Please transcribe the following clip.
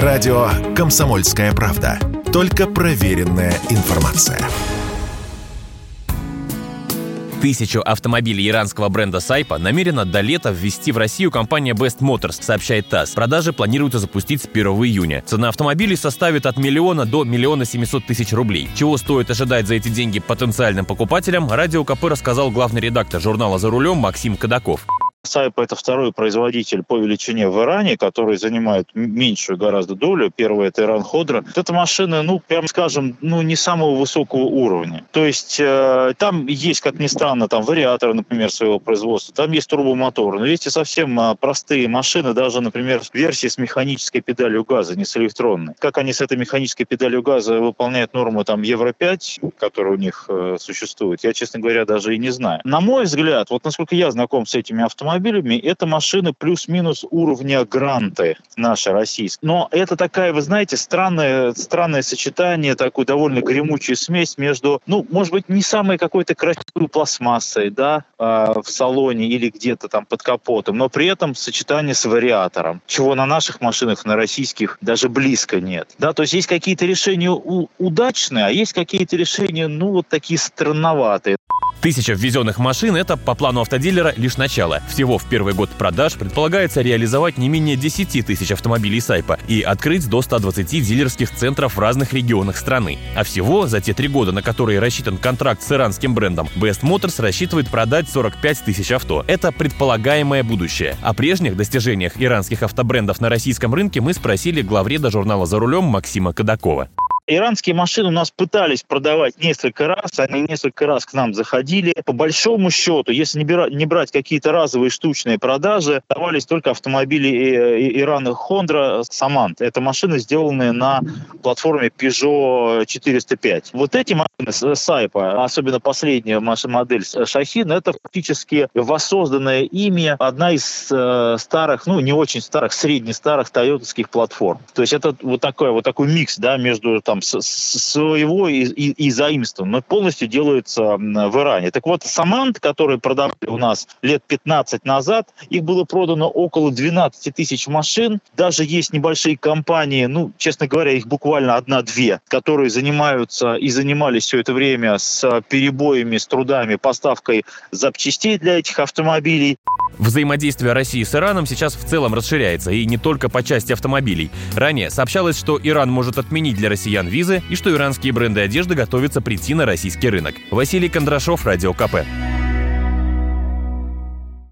Радио «Комсомольская правда». Только проверенная информация. Тысячу автомобилей иранского бренда Сайпа намерена до лета ввести в Россию компания Best Motors, сообщает ТАСС. Продажи планируется запустить с 1 июня. Цена автомобилей составит от миллиона до миллиона семисот тысяч рублей. Чего стоит ожидать за эти деньги потенциальным покупателям, Радио КП рассказал главный редактор журнала «За рулем» Максим Кадаков. Сайп – это второй производитель по величине в Иране, который занимает меньшую гораздо долю. Первый – это Иран Ходра. Это машина, ну, прям скажем, ну, не самого высокого уровня. То есть э, там есть, как ни странно, там вариаторы, например, своего производства, там есть турбомотор, но есть и совсем э, простые машины, даже, например, версии с механической педалью газа, не с электронной. Как они с этой механической педалью газа выполняют норму там Евро-5, которая у них э, существует, я, честно говоря, даже и не знаю. На мой взгляд, вот насколько я знаком с этими автомобилями, автомобилями, это машины плюс-минус уровня гранты нашей российской. Но это такая, вы знаете, странное, странное сочетание, такую довольно гремучую смесь между, ну, может быть, не самой какой-то красивой пластмассой, да, э, в салоне или где-то там под капотом, но при этом сочетание с вариатором, чего на наших машинах, на российских даже близко нет. Да, то есть есть какие-то решения удачные, а есть какие-то решения, ну, вот такие странноватые. Тысяча ввезенных машин – это, по плану автодилера, лишь начало. Всего в первый год продаж предполагается реализовать не менее 10 тысяч автомобилей Сайпа и открыть до 120 дилерских центров в разных регионах страны. А всего за те три года, на которые рассчитан контракт с иранским брендом, Best Motors рассчитывает продать 45 тысяч авто. Это предполагаемое будущее. О прежних достижениях иранских автобрендов на российском рынке мы спросили главреда журнала «За рулем» Максима Кадакова. Иранские машины у нас пытались продавать несколько раз, они несколько раз к нам заходили. По большому счету, если не, брать какие-то разовые штучные продажи, давались только автомобили Ирана Honda Samant. Это машины, сделанные на платформе Peugeot 405. Вот эти машины Сайпа, особенно последняя наша модель Шахин, это фактически воссозданное ими одна из э, старых, ну не очень старых, средне-старых тойотовских платформ. То есть это вот такой вот такой микс, да, между там своего и, и, и заимствован, но полностью делаются в Иране. Так вот, Самант, который продавали у нас лет 15 назад, их было продано около 12 тысяч машин. Даже есть небольшие компании, ну, честно говоря, их буквально одна-две, которые занимаются и занимались все это время с перебоями, с трудами, поставкой запчастей для этих автомобилей. Взаимодействие России с Ираном сейчас в целом расширяется, и не только по части автомобилей. Ранее сообщалось, что Иран может отменить для россиян визы и что иранские бренды одежды готовятся прийти на российский рынок. Василий Кондрашов, Радио КП.